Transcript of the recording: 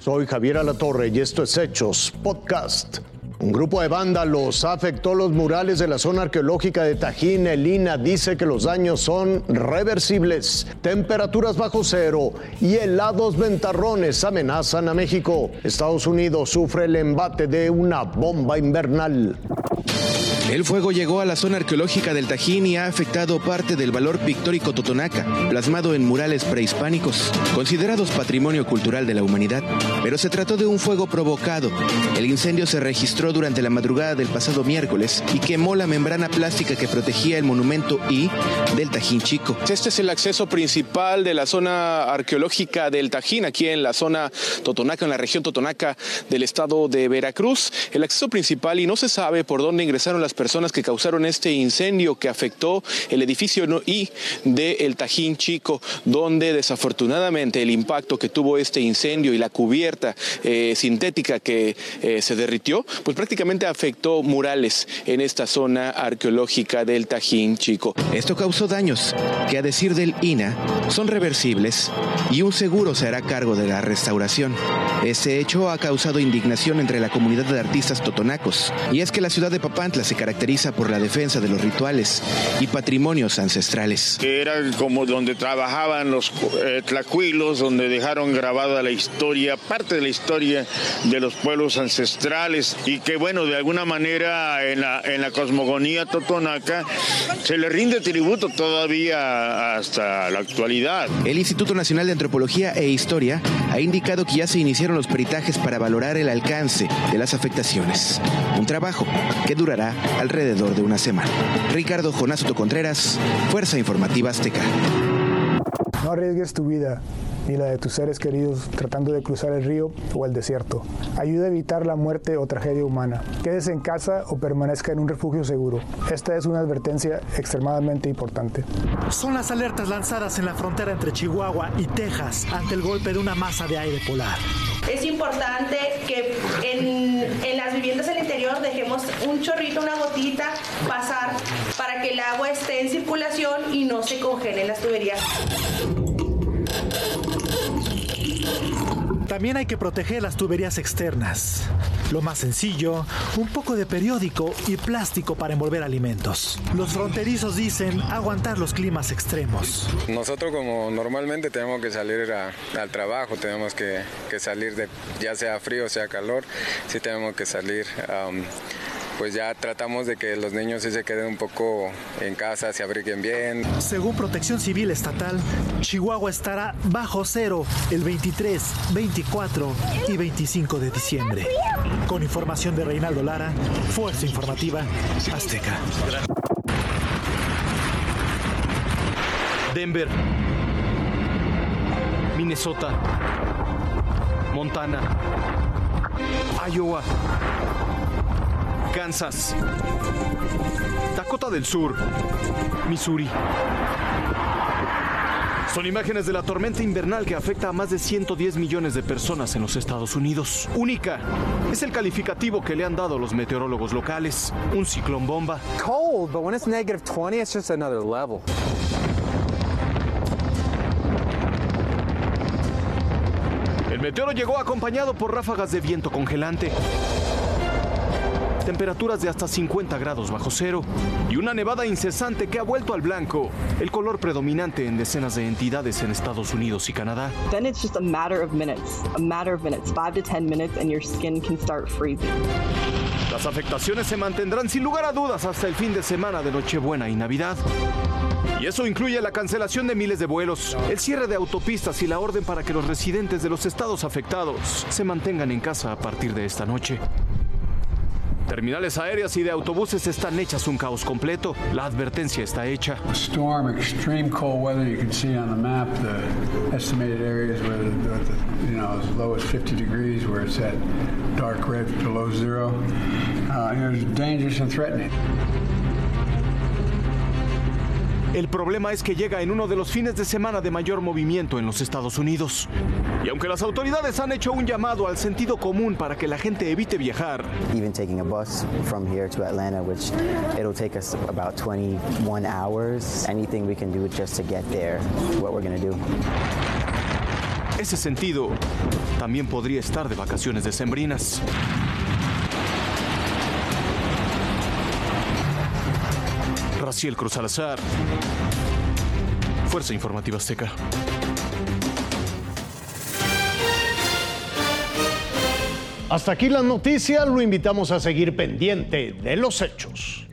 Soy Javier Alatorre y esto es Hechos Podcast. Un grupo de vándalos afectó los murales de la zona arqueológica de Tajín. Elina dice que los daños son reversibles. Temperaturas bajo cero y helados ventarrones amenazan a México. Estados Unidos sufre el embate de una bomba invernal. El fuego llegó a la zona arqueológica del Tajín y ha afectado parte del valor pictórico totonaca, plasmado en murales prehispánicos, considerados patrimonio cultural de la humanidad. Pero se trató de un fuego provocado. El incendio se registró durante la madrugada del pasado miércoles y quemó la membrana plástica que protegía el monumento I del Tajín Chico. Este es el acceso principal de la zona arqueológica del Tajín, aquí en la zona totonaca, en la región totonaca del estado de Veracruz. El acceso principal y no se sabe por dónde ingresaron las personas que causaron este incendio que afectó el edificio I de El Tajín Chico, donde desafortunadamente el impacto que tuvo este incendio y la cubierta eh, sintética que eh, se derritió, pues prácticamente afectó murales en esta zona arqueológica del Tajín Chico. Esto causó daños que a decir del INA son reversibles y un seguro se hará cargo de la restauración. Este hecho ha causado indignación entre la comunidad de artistas totonacos y es que la ciudad de Papantla se caracteriza por la defensa de los rituales y patrimonios ancestrales. Era como donde trabajaban los eh, tlacuilos, donde dejaron grabada la historia, parte de la historia de los pueblos ancestrales y que bueno, de alguna manera en la, en la cosmogonía totonaca se le rinde tributo todavía hasta la actualidad. El Instituto Nacional de Antropología e Historia ha indicado que ya se iniciaron los peritajes para valorar el alcance de las afectaciones. Un trabajo que durará alrededor de una semana. Ricardo Jonásoto Contreras, Fuerza Informativa Azteca. No arriesgues tu vida ni la de tus seres queridos tratando de cruzar el río o el desierto. Ayuda a evitar la muerte o tragedia humana. Quédese en casa o permanezca en un refugio seguro. Esta es una advertencia extremadamente importante. Son las alertas lanzadas en la frontera entre Chihuahua y Texas ante el golpe de una masa de aire polar. Es importante que en, en las viviendas un chorrito, una gotita pasar para que el agua esté en circulación y no se congelen las tuberías. También hay que proteger las tuberías externas. Lo más sencillo, un poco de periódico y plástico para envolver alimentos. Los fronterizos dicen aguantar los climas extremos. Nosotros como normalmente tenemos que salir a- al trabajo, tenemos que, que salir de ya sea frío, sea calor, sí tenemos que salir. am, pues ya tratamos de que los niños sí se queden un poco en casa, se abriguen bien. Según Protección Civil Estatal, Chihuahua estará bajo cero el 23, 24 y 25 de diciembre. Con información de Reinaldo Lara, Fuerza Informativa Azteca. Denver, Minnesota, Montana, Iowa, Kansas, Dakota del Sur, Missouri. Son imágenes de la tormenta invernal que afecta a más de 110 millones de personas en los Estados Unidos. Única es el calificativo que le han dado los meteorólogos locales. Un ciclón bomba. Cold, but when it's negative 20, it's just another level. El meteoro llegó acompañado por ráfagas de viento congelante, temperaturas de hasta 50 grados bajo cero y una nevada incesante que ha vuelto al blanco, el color predominante en decenas de entidades en Estados Unidos y Canadá. Then it's just a matter of minutes, a matter of minutes, five to 10 minutes, and your skin can start freezing. Las afectaciones se mantendrán sin lugar a dudas hasta el fin de semana de Nochebuena y Navidad. Y eso incluye la cancelación de miles de vuelos, el cierre de autopistas y la orden para que los residentes de los estados afectados se mantengan en casa a partir de esta noche. Terminales aéreas y de autobuses están hechas un caos completo. La advertencia está hecha. Storm, extreme cold weather. You can see on the map the estimated areas where, low as 50 degrees, where it's at dark red below zero. Uh, know, it's dangerous and threatening. El problema es que llega en uno de los fines de semana de mayor movimiento en los Estados Unidos. Y aunque las autoridades han hecho un llamado al sentido común para que la gente evite viajar, even taking a bus from here to Atlanta, which it'll take us about 21 hours. Anything we can do just to get there, what we're going to do. ese sentido, también podría estar de vacaciones decembrinas. Raciel Cruz Salazar, Fuerza Informativa Azteca. Hasta aquí las noticias, lo invitamos a seguir pendiente de los hechos.